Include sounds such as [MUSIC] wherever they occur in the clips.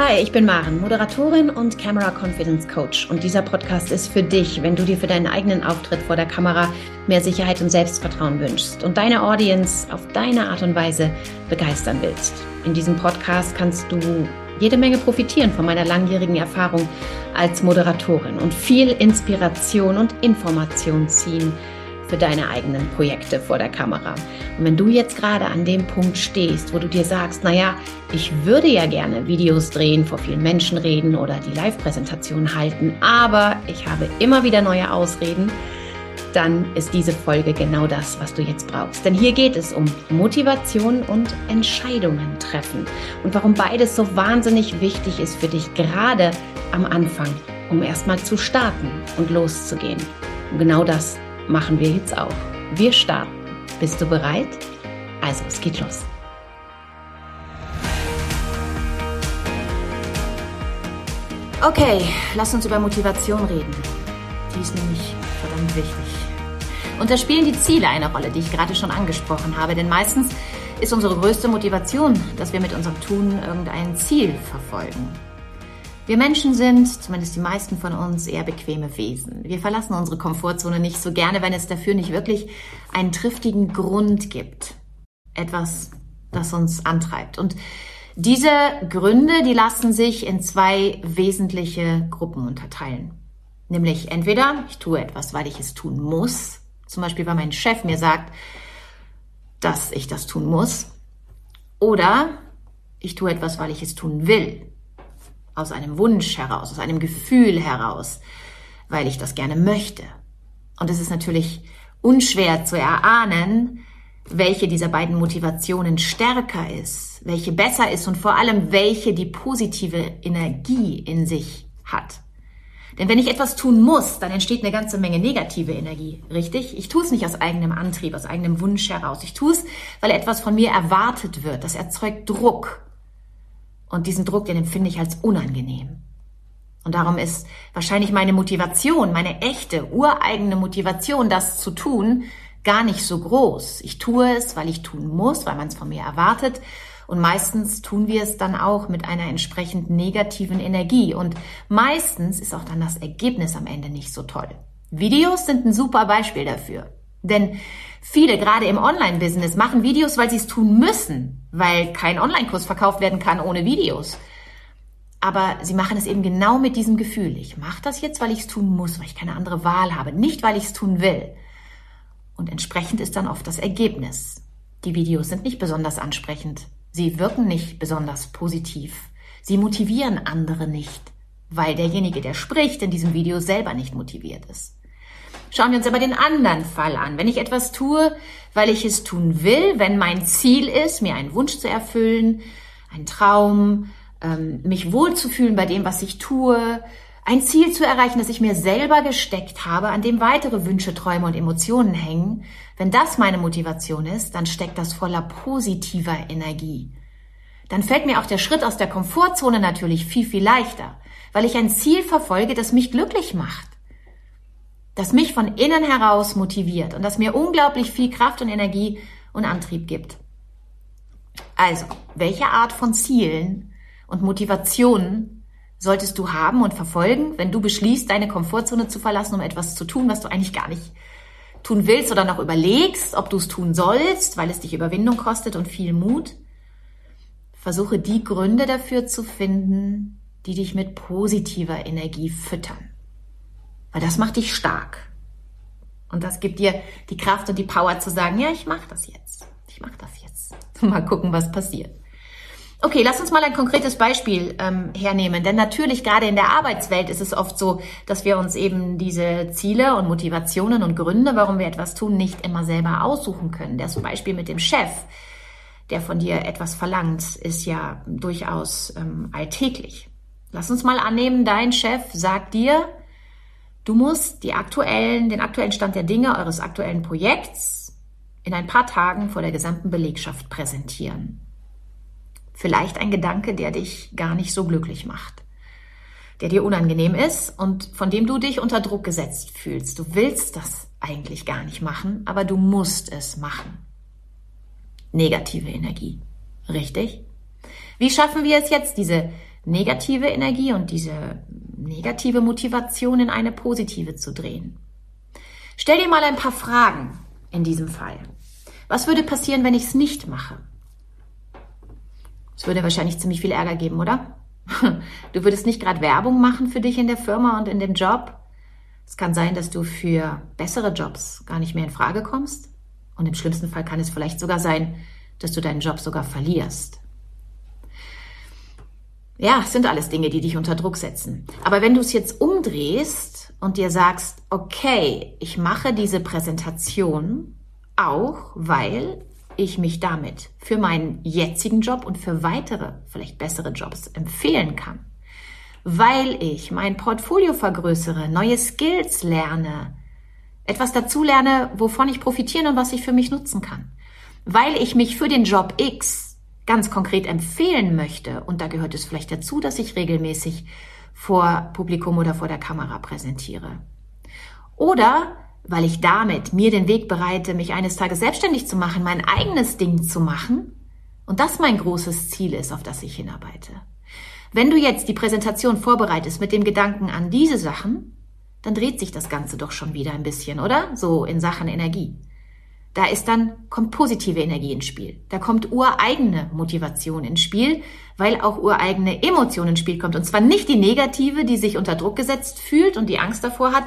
Hi, ich bin Maren, Moderatorin und Camera Confidence Coach. Und dieser Podcast ist für dich, wenn du dir für deinen eigenen Auftritt vor der Kamera mehr Sicherheit und Selbstvertrauen wünschst und deine Audience auf deine Art und Weise begeistern willst. In diesem Podcast kannst du jede Menge profitieren von meiner langjährigen Erfahrung als Moderatorin und viel Inspiration und Information ziehen für deine eigenen Projekte vor der Kamera. Und wenn du jetzt gerade an dem Punkt stehst, wo du dir sagst, naja, ich würde ja gerne Videos drehen, vor vielen Menschen reden oder die Live-Präsentation halten, aber ich habe immer wieder neue Ausreden, dann ist diese Folge genau das, was du jetzt brauchst. Denn hier geht es um Motivation und Entscheidungen treffen und warum beides so wahnsinnig wichtig ist für dich, gerade am Anfang, um erstmal zu starten und loszugehen. Und genau das machen wir jetzt auch. Wir starten. Bist du bereit? Also, es geht los. Okay, lass uns über Motivation reden. Die ist nämlich verdammt wichtig. Und da spielen die Ziele eine Rolle, die ich gerade schon angesprochen habe. Denn meistens ist unsere größte Motivation, dass wir mit unserem Tun irgendein Ziel verfolgen. Wir Menschen sind, zumindest die meisten von uns, eher bequeme Wesen. Wir verlassen unsere Komfortzone nicht so gerne, wenn es dafür nicht wirklich einen triftigen Grund gibt. Etwas, das uns antreibt. Und diese Gründe, die lassen sich in zwei wesentliche Gruppen unterteilen. Nämlich entweder ich tue etwas, weil ich es tun muss. Zum Beispiel, weil mein Chef mir sagt, dass ich das tun muss. Oder ich tue etwas, weil ich es tun will aus einem Wunsch heraus, aus einem Gefühl heraus, weil ich das gerne möchte. Und es ist natürlich unschwer zu erahnen, welche dieser beiden Motivationen stärker ist, welche besser ist und vor allem welche die positive Energie in sich hat. Denn wenn ich etwas tun muss, dann entsteht eine ganze Menge negative Energie, richtig? Ich tue es nicht aus eigenem Antrieb, aus eigenem Wunsch heraus. Ich tue es, weil etwas von mir erwartet wird. Das erzeugt Druck. Und diesen Druck, den empfinde ich als unangenehm. Und darum ist wahrscheinlich meine Motivation, meine echte, ureigene Motivation, das zu tun, gar nicht so groß. Ich tue es, weil ich tun muss, weil man es von mir erwartet. Und meistens tun wir es dann auch mit einer entsprechend negativen Energie. Und meistens ist auch dann das Ergebnis am Ende nicht so toll. Videos sind ein super Beispiel dafür. Denn viele, gerade im Online-Business, machen Videos, weil sie es tun müssen, weil kein Online-Kurs verkauft werden kann ohne Videos. Aber sie machen es eben genau mit diesem Gefühl. Ich mache das jetzt, weil ich es tun muss, weil ich keine andere Wahl habe, nicht weil ich es tun will. Und entsprechend ist dann oft das Ergebnis. Die Videos sind nicht besonders ansprechend. Sie wirken nicht besonders positiv. Sie motivieren andere nicht, weil derjenige, der spricht, in diesem Video selber nicht motiviert ist. Schauen wir uns aber den anderen Fall an. Wenn ich etwas tue, weil ich es tun will, wenn mein Ziel ist, mir einen Wunsch zu erfüllen, einen Traum, ähm, mich wohlzufühlen bei dem, was ich tue, ein Ziel zu erreichen, das ich mir selber gesteckt habe, an dem weitere Wünsche, Träume und Emotionen hängen, wenn das meine Motivation ist, dann steckt das voller positiver Energie. Dann fällt mir auch der Schritt aus der Komfortzone natürlich viel, viel leichter, weil ich ein Ziel verfolge, das mich glücklich macht das mich von innen heraus motiviert und das mir unglaublich viel Kraft und Energie und Antrieb gibt. Also, welche Art von Zielen und Motivationen solltest du haben und verfolgen, wenn du beschließt, deine Komfortzone zu verlassen, um etwas zu tun, was du eigentlich gar nicht tun willst oder noch überlegst, ob du es tun sollst, weil es dich Überwindung kostet und viel Mut? Versuche die Gründe dafür zu finden, die dich mit positiver Energie füttern. Weil das macht dich stark. Und das gibt dir die Kraft und die Power zu sagen, ja, ich mache das jetzt. Ich mache das jetzt. [LAUGHS] Mal gucken, was passiert. Okay, lass uns mal ein konkretes Beispiel ähm, hernehmen. Denn natürlich, gerade in der Arbeitswelt ist es oft so, dass wir uns eben diese Ziele und Motivationen und Gründe, warum wir etwas tun, nicht immer selber aussuchen können. Das Beispiel mit dem Chef, der von dir etwas verlangt, ist ja durchaus ähm, alltäglich. Lass uns mal annehmen, dein Chef sagt dir, Du musst die aktuellen, den aktuellen Stand der Dinge eures aktuellen Projekts in ein paar Tagen vor der gesamten Belegschaft präsentieren. Vielleicht ein Gedanke, der dich gar nicht so glücklich macht, der dir unangenehm ist und von dem du dich unter Druck gesetzt fühlst. Du willst das eigentlich gar nicht machen, aber du musst es machen. Negative Energie. Richtig? Wie schaffen wir es jetzt, diese negative Energie und diese negative Motivation in eine positive zu drehen. Stell dir mal ein paar Fragen in diesem Fall. Was würde passieren, wenn ich es nicht mache? Es würde wahrscheinlich ziemlich viel Ärger geben, oder? [LAUGHS] Du würdest nicht gerade Werbung machen für dich in der Firma und in dem Job. Es kann sein, dass du für bessere Jobs gar nicht mehr in Frage kommst. Und im schlimmsten Fall kann es vielleicht sogar sein, dass du deinen Job sogar verlierst. Ja, sind alles Dinge, die dich unter Druck setzen. Aber wenn du es jetzt umdrehst und dir sagst, okay, ich mache diese Präsentation auch, weil ich mich damit für meinen jetzigen Job und für weitere, vielleicht bessere Jobs empfehlen kann. Weil ich mein Portfolio vergrößere, neue Skills lerne, etwas dazu lerne, wovon ich profitieren und was ich für mich nutzen kann. Weil ich mich für den Job X ganz konkret empfehlen möchte, und da gehört es vielleicht dazu, dass ich regelmäßig vor Publikum oder vor der Kamera präsentiere. Oder weil ich damit mir den Weg bereite, mich eines Tages selbstständig zu machen, mein eigenes Ding zu machen und das mein großes Ziel ist, auf das ich hinarbeite. Wenn du jetzt die Präsentation vorbereitest mit dem Gedanken an diese Sachen, dann dreht sich das Ganze doch schon wieder ein bisschen, oder? So in Sachen Energie. Da ist dann, kommt positive Energie ins Spiel. Da kommt ureigene Motivation ins Spiel, weil auch ureigene Emotion ins Spiel kommt. Und zwar nicht die negative, die sich unter Druck gesetzt fühlt und die Angst davor hat,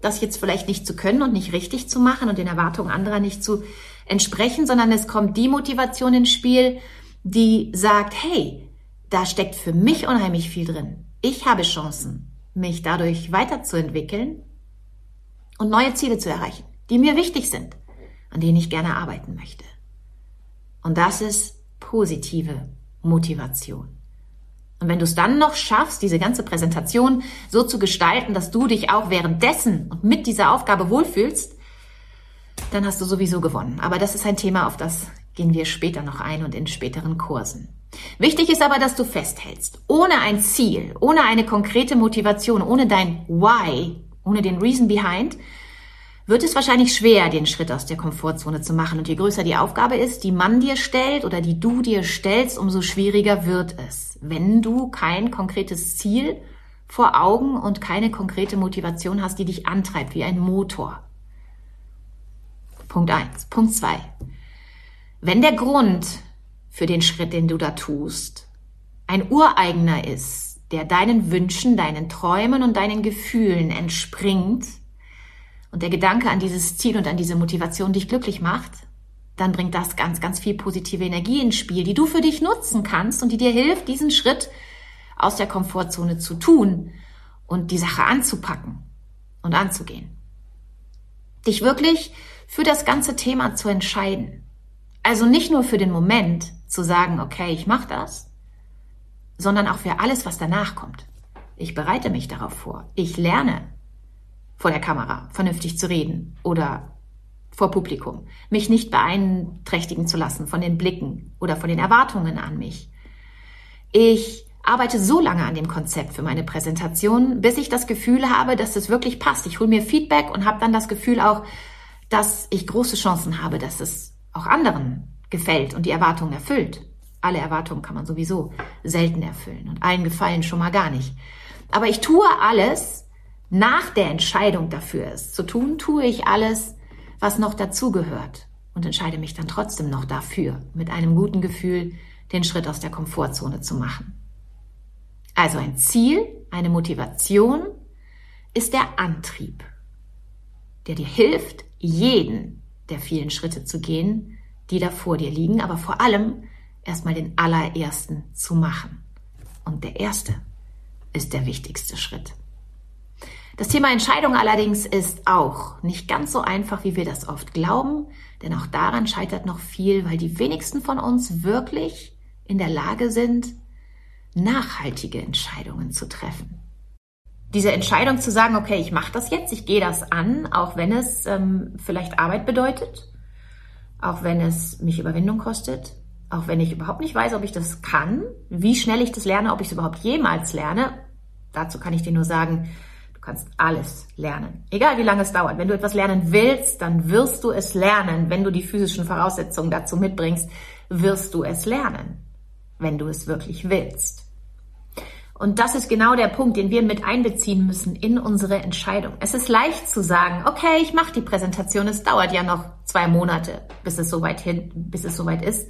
das jetzt vielleicht nicht zu können und nicht richtig zu machen und den Erwartungen anderer nicht zu entsprechen, sondern es kommt die Motivation ins Spiel, die sagt, hey, da steckt für mich unheimlich viel drin. Ich habe Chancen, mich dadurch weiterzuentwickeln und neue Ziele zu erreichen, die mir wichtig sind an denen ich gerne arbeiten möchte. Und das ist positive Motivation. Und wenn du es dann noch schaffst, diese ganze Präsentation so zu gestalten, dass du dich auch währenddessen und mit dieser Aufgabe wohlfühlst, dann hast du sowieso gewonnen. Aber das ist ein Thema, auf das gehen wir später noch ein und in späteren Kursen. Wichtig ist aber, dass du festhältst. Ohne ein Ziel, ohne eine konkrete Motivation, ohne dein Why, ohne den Reason behind, wird es wahrscheinlich schwer, den Schritt aus der Komfortzone zu machen. Und je größer die Aufgabe ist, die man dir stellt oder die du dir stellst, umso schwieriger wird es, wenn du kein konkretes Ziel vor Augen und keine konkrete Motivation hast, die dich antreibt wie ein Motor. Punkt eins. Punkt zwei. Wenn der Grund für den Schritt, den du da tust, ein ureigener ist, der deinen Wünschen, deinen Träumen und deinen Gefühlen entspringt, und der Gedanke an dieses Ziel und an diese Motivation dich glücklich macht, dann bringt das ganz, ganz viel positive Energie ins Spiel, die du für dich nutzen kannst und die dir hilft, diesen Schritt aus der Komfortzone zu tun und die Sache anzupacken und anzugehen. Dich wirklich für das ganze Thema zu entscheiden. Also nicht nur für den Moment zu sagen, okay, ich mache das, sondern auch für alles, was danach kommt. Ich bereite mich darauf vor. Ich lerne vor der Kamera vernünftig zu reden oder vor Publikum, mich nicht beeinträchtigen zu lassen von den Blicken oder von den Erwartungen an mich. Ich arbeite so lange an dem Konzept für meine Präsentation, bis ich das Gefühl habe, dass es wirklich passt. Ich hole mir Feedback und habe dann das Gefühl auch, dass ich große Chancen habe, dass es auch anderen gefällt und die Erwartungen erfüllt. Alle Erwartungen kann man sowieso selten erfüllen und allen gefallen schon mal gar nicht. Aber ich tue alles, nach der Entscheidung dafür es zu tun, tue ich alles, was noch dazugehört und entscheide mich dann trotzdem noch dafür, mit einem guten Gefühl den Schritt aus der Komfortzone zu machen. Also ein Ziel, eine Motivation ist der Antrieb, der dir hilft, jeden der vielen Schritte zu gehen, die da vor dir liegen, aber vor allem erstmal den allerersten zu machen. Und der erste ist der wichtigste Schritt. Das Thema Entscheidung allerdings ist auch nicht ganz so einfach, wie wir das oft glauben, denn auch daran scheitert noch viel, weil die wenigsten von uns wirklich in der Lage sind, nachhaltige Entscheidungen zu treffen. Diese Entscheidung zu sagen, okay, ich mache das jetzt, ich gehe das an, auch wenn es ähm, vielleicht Arbeit bedeutet, auch wenn es mich Überwindung kostet, auch wenn ich überhaupt nicht weiß, ob ich das kann, wie schnell ich das lerne, ob ich es überhaupt jemals lerne. Dazu kann ich dir nur sagen, kannst alles lernen. Egal wie lange es dauert. Wenn du etwas lernen willst, dann wirst du es lernen. Wenn du die physischen Voraussetzungen dazu mitbringst, wirst du es lernen. Wenn du es wirklich willst. Und das ist genau der Punkt, den wir mit einbeziehen müssen in unsere Entscheidung. Es ist leicht zu sagen, okay, ich mache die Präsentation, es dauert ja noch zwei Monate, bis es soweit hin, bis es soweit ist.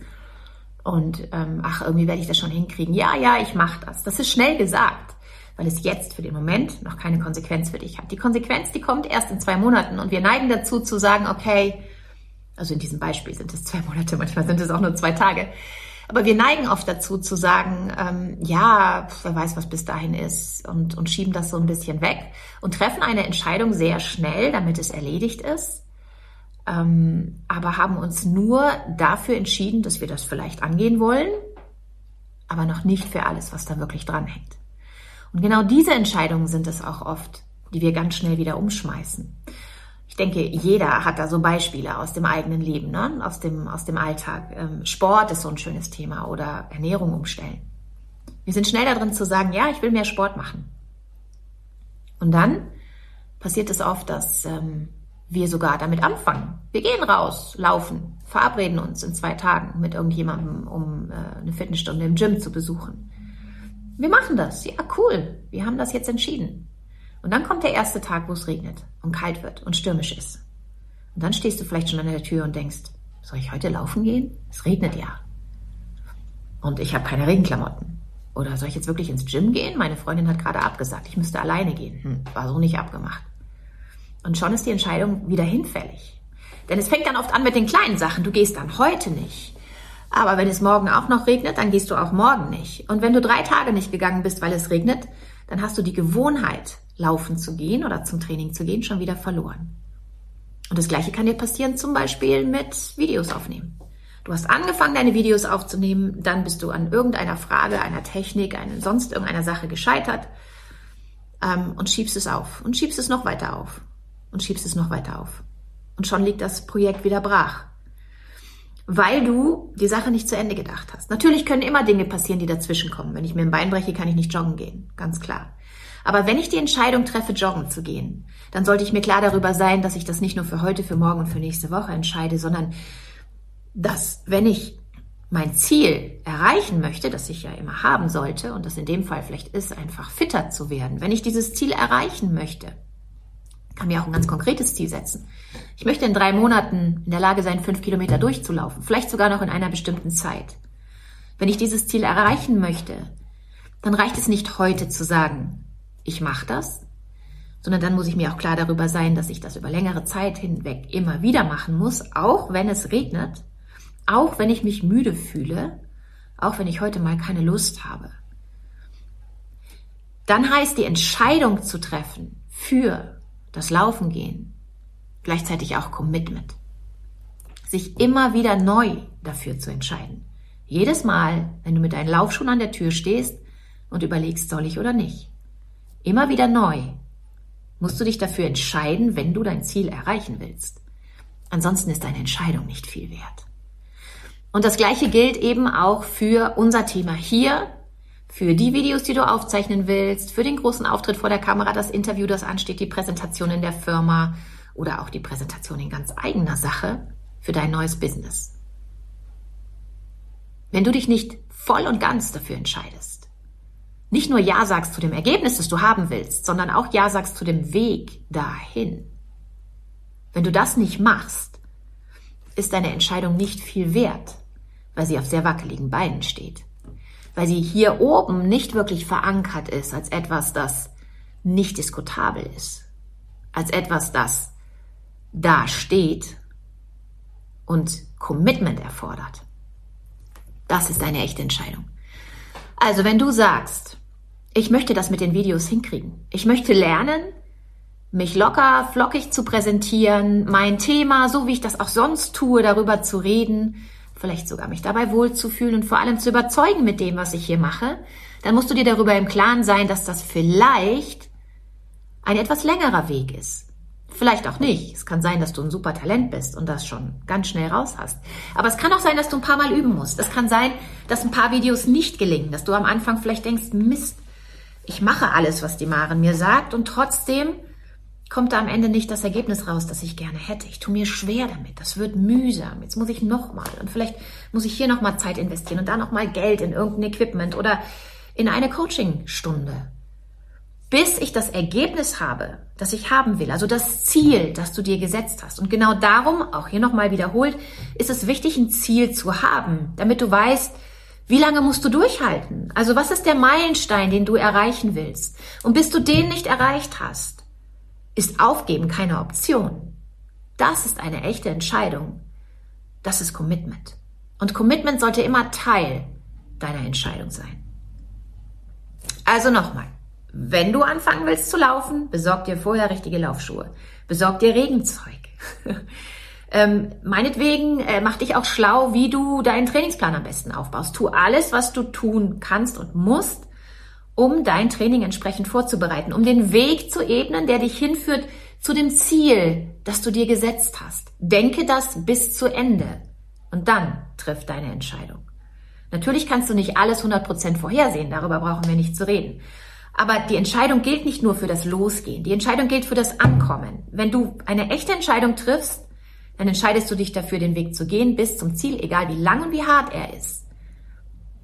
Und ähm, ach, irgendwie werde ich das schon hinkriegen. Ja, ja, ich mache das. Das ist schnell gesagt, weil es jetzt für den Moment noch keine Konsequenz für dich hat. Die Konsequenz, die kommt erst in zwei Monaten und wir neigen dazu zu sagen, okay, also in diesem Beispiel sind es [LAUGHS] zwei Monate, manchmal sind es auch nur zwei Tage. Aber wir neigen oft dazu zu sagen, ähm, ja, wer weiß, was bis dahin ist und, und schieben das so ein bisschen weg und treffen eine Entscheidung sehr schnell, damit es erledigt ist. Ähm, aber haben uns nur dafür entschieden, dass wir das vielleicht angehen wollen, aber noch nicht für alles, was da wirklich dranhängt. Und genau diese Entscheidungen sind es auch oft, die wir ganz schnell wieder umschmeißen ich denke, jeder hat da so Beispiele aus dem eigenen Leben, ne? aus, dem, aus dem Alltag. Ähm, Sport ist so ein schönes Thema oder Ernährung umstellen. Wir sind schnell darin zu sagen, ja, ich will mehr Sport machen. Und dann passiert es oft, dass ähm, wir sogar damit anfangen. Wir gehen raus, laufen, verabreden uns in zwei Tagen mit irgendjemandem, um äh, eine Viertelstunde im Gym zu besuchen. Wir machen das. Ja, cool. Wir haben das jetzt entschieden. Und dann kommt der erste Tag, wo es regnet und kalt wird und stürmisch ist. Und dann stehst du vielleicht schon an der Tür und denkst, soll ich heute laufen gehen? Es regnet ja. Und ich habe keine Regenklamotten. Oder soll ich jetzt wirklich ins Gym gehen? Meine Freundin hat gerade abgesagt, ich müsste alleine gehen. Hm, war so nicht abgemacht. Und schon ist die Entscheidung wieder hinfällig. Denn es fängt dann oft an mit den kleinen Sachen. Du gehst dann heute nicht. Aber wenn es morgen auch noch regnet, dann gehst du auch morgen nicht. Und wenn du drei Tage nicht gegangen bist, weil es regnet, dann hast du die Gewohnheit, laufen zu gehen oder zum Training zu gehen, schon wieder verloren. Und das Gleiche kann dir passieren, zum Beispiel mit Videos aufnehmen. Du hast angefangen, deine Videos aufzunehmen, dann bist du an irgendeiner Frage, einer Technik, einer, sonst irgendeiner Sache gescheitert ähm, und schiebst es auf und schiebst es noch weiter auf und schiebst es noch weiter auf. Und schon liegt das Projekt wieder brach, weil du die Sache nicht zu Ende gedacht hast. Natürlich können immer Dinge passieren, die dazwischen kommen. Wenn ich mir ein Bein breche, kann ich nicht joggen gehen, ganz klar. Aber wenn ich die Entscheidung treffe, joggen zu gehen, dann sollte ich mir klar darüber sein, dass ich das nicht nur für heute, für morgen und für nächste Woche entscheide, sondern dass, wenn ich mein Ziel erreichen möchte, das ich ja immer haben sollte, und das in dem Fall vielleicht ist, einfach fitter zu werden, wenn ich dieses Ziel erreichen möchte, kann mir auch ein ganz konkretes Ziel setzen. Ich möchte in drei Monaten in der Lage sein, fünf Kilometer durchzulaufen, vielleicht sogar noch in einer bestimmten Zeit. Wenn ich dieses Ziel erreichen möchte, dann reicht es nicht heute zu sagen, ich mache das, sondern dann muss ich mir auch klar darüber sein, dass ich das über längere Zeit hinweg immer wieder machen muss, auch wenn es regnet, auch wenn ich mich müde fühle, auch wenn ich heute mal keine Lust habe. Dann heißt die Entscheidung zu treffen für das Laufen gehen gleichzeitig auch Commitment. Sich immer wieder neu dafür zu entscheiden. Jedes Mal, wenn du mit deinen Laufschuhen an der Tür stehst und überlegst, soll ich oder nicht. Immer wieder neu musst du dich dafür entscheiden, wenn du dein Ziel erreichen willst. Ansonsten ist deine Entscheidung nicht viel wert. Und das Gleiche gilt eben auch für unser Thema hier, für die Videos, die du aufzeichnen willst, für den großen Auftritt vor der Kamera, das Interview, das ansteht, die Präsentation in der Firma oder auch die Präsentation in ganz eigener Sache für dein neues Business. Wenn du dich nicht voll und ganz dafür entscheidest, nicht nur Ja sagst zu dem Ergebnis, das du haben willst, sondern auch Ja sagst zu dem Weg dahin. Wenn du das nicht machst, ist deine Entscheidung nicht viel wert, weil sie auf sehr wackeligen Beinen steht. Weil sie hier oben nicht wirklich verankert ist als etwas, das nicht diskutabel ist. Als etwas, das da steht und Commitment erfordert. Das ist eine echte Entscheidung. Also wenn du sagst, ich möchte das mit den Videos hinkriegen. Ich möchte lernen, mich locker, flockig zu präsentieren, mein Thema, so wie ich das auch sonst tue, darüber zu reden, vielleicht sogar mich dabei wohlzufühlen und vor allem zu überzeugen mit dem, was ich hier mache, dann musst du dir darüber im Klaren sein, dass das vielleicht ein etwas längerer Weg ist. Vielleicht auch nicht. Es kann sein, dass du ein super Talent bist und das schon ganz schnell raus hast. Aber es kann auch sein, dass du ein paar Mal üben musst. Es kann sein, dass ein paar Videos nicht gelingen, dass du am Anfang vielleicht denkst, Mist, ich mache alles, was die Maren mir sagt und trotzdem kommt da am Ende nicht das Ergebnis raus, das ich gerne hätte. Ich tue mir schwer damit. Das wird mühsam. Jetzt muss ich nochmal und vielleicht muss ich hier nochmal Zeit investieren und da nochmal Geld in irgendein Equipment oder in eine Coachingstunde, bis ich das Ergebnis habe, das ich haben will, also das Ziel, das du dir gesetzt hast. Und genau darum, auch hier nochmal wiederholt, ist es wichtig, ein Ziel zu haben, damit du weißt, wie lange musst du durchhalten? Also was ist der Meilenstein, den du erreichen willst? Und bis du den nicht erreicht hast, ist Aufgeben keine Option. Das ist eine echte Entscheidung. Das ist Commitment. Und Commitment sollte immer Teil deiner Entscheidung sein. Also nochmal. Wenn du anfangen willst zu laufen, besorg dir vorher richtige Laufschuhe. Besorg dir Regenzeug. [LAUGHS] ähm, meinetwegen äh, mach dich auch schlau, wie du deinen Trainingsplan am besten aufbaust. Tu alles, was du tun kannst und musst, um dein Training entsprechend vorzubereiten, um den Weg zu ebnen, der dich hinführt zu dem Ziel, das du dir gesetzt hast. Denke das bis zu Ende und dann triff deine Entscheidung. Natürlich kannst du nicht alles 100% vorhersehen, darüber brauchen wir nicht zu reden. Aber die Entscheidung gilt nicht nur für das Losgehen, die Entscheidung gilt für das Ankommen. Wenn du eine echte Entscheidung triffst, dann entscheidest du dich dafür, den Weg zu gehen bis zum Ziel, egal wie lang und wie hart er ist.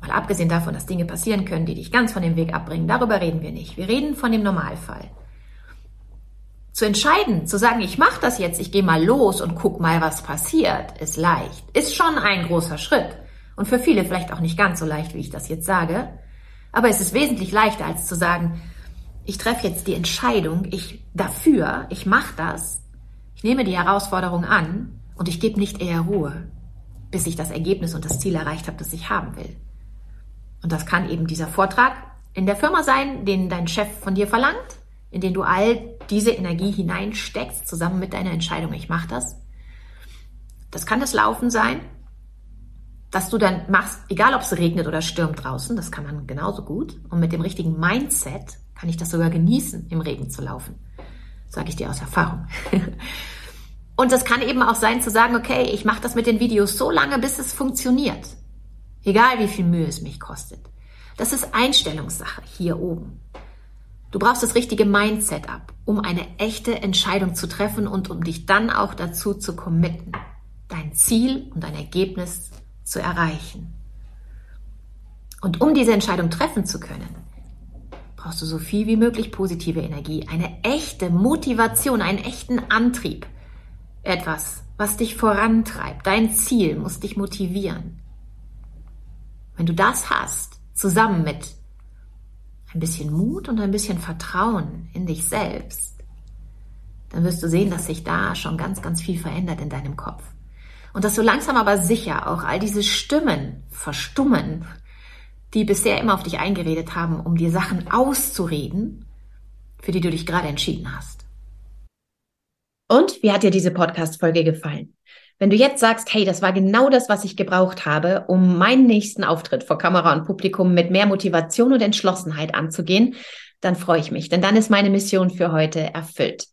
Mal abgesehen davon, dass Dinge passieren können, die dich ganz von dem Weg abbringen, darüber reden wir nicht. Wir reden von dem Normalfall. Zu entscheiden, zu sagen, ich mache das jetzt, ich gehe mal los und guck mal, was passiert, ist leicht. Ist schon ein großer Schritt. Und für viele vielleicht auch nicht ganz so leicht, wie ich das jetzt sage. Aber es ist wesentlich leichter, als zu sagen, ich treffe jetzt die Entscheidung, ich dafür, ich mache das, ich nehme die Herausforderung an und ich gebe nicht eher Ruhe, bis ich das Ergebnis und das Ziel erreicht habe, das ich haben will. Und das kann eben dieser Vortrag in der Firma sein, den dein Chef von dir verlangt, in den du all diese Energie hineinsteckst, zusammen mit deiner Entscheidung, ich mache das. Das kann das Laufen sein, dass du dann machst, egal ob es regnet oder stürmt draußen, das kann man genauso gut. Und mit dem richtigen Mindset kann ich das sogar genießen, im Regen zu laufen. Sage ich dir aus Erfahrung. [LAUGHS] Und das kann eben auch sein zu sagen, okay, ich mache das mit den Videos so lange, bis es funktioniert. Egal wie viel Mühe es mich kostet. Das ist Einstellungssache hier oben. Du brauchst das richtige Mindset ab, um eine echte Entscheidung zu treffen und um dich dann auch dazu zu committen, dein Ziel und dein Ergebnis zu erreichen. Und um diese Entscheidung treffen zu können, brauchst du so viel wie möglich positive Energie, eine echte Motivation, einen echten Antrieb. Etwas, was dich vorantreibt. Dein Ziel muss dich motivieren. Wenn du das hast, zusammen mit ein bisschen Mut und ein bisschen Vertrauen in dich selbst, dann wirst du sehen, dass sich da schon ganz, ganz viel verändert in deinem Kopf. Und dass so langsam aber sicher auch all diese Stimmen verstummen, die bisher immer auf dich eingeredet haben, um dir Sachen auszureden, für die du dich gerade entschieden hast. Und wie hat dir diese Podcast-Folge gefallen? Wenn du jetzt sagst, hey, das war genau das, was ich gebraucht habe, um meinen nächsten Auftritt vor Kamera und Publikum mit mehr Motivation und Entschlossenheit anzugehen, dann freue ich mich, denn dann ist meine Mission für heute erfüllt.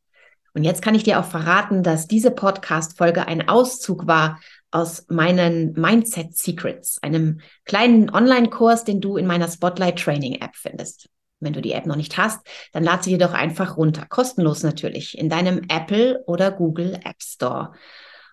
Und jetzt kann ich dir auch verraten, dass diese Podcast-Folge ein Auszug war aus meinen Mindset Secrets, einem kleinen Online-Kurs, den du in meiner Spotlight Training App findest. Wenn du die App noch nicht hast, dann lad sie dir doch einfach runter, kostenlos natürlich, in deinem Apple oder Google App Store.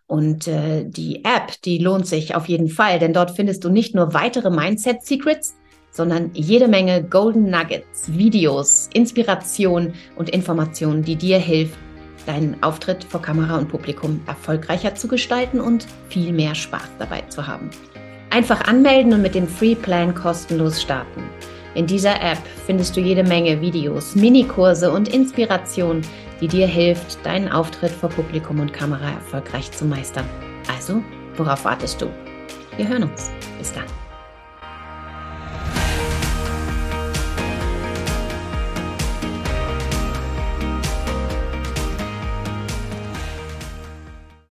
Und äh, die App, die lohnt sich auf jeden Fall, denn dort findest du nicht nur weitere Mindset Secrets, sondern jede Menge Golden Nuggets, Videos, Inspiration und Informationen, die dir hilft, deinen Auftritt vor Kamera und Publikum erfolgreicher zu gestalten und viel mehr Spaß dabei zu haben. Einfach anmelden und mit dem Free Plan kostenlos starten. In dieser App findest du jede Menge Videos, Minikurse und Inspiration, die dir hilft, deinen Auftritt vor Publikum und Kamera erfolgreich zu meistern. Also, worauf wartest du? Wir hören uns. Bis dann.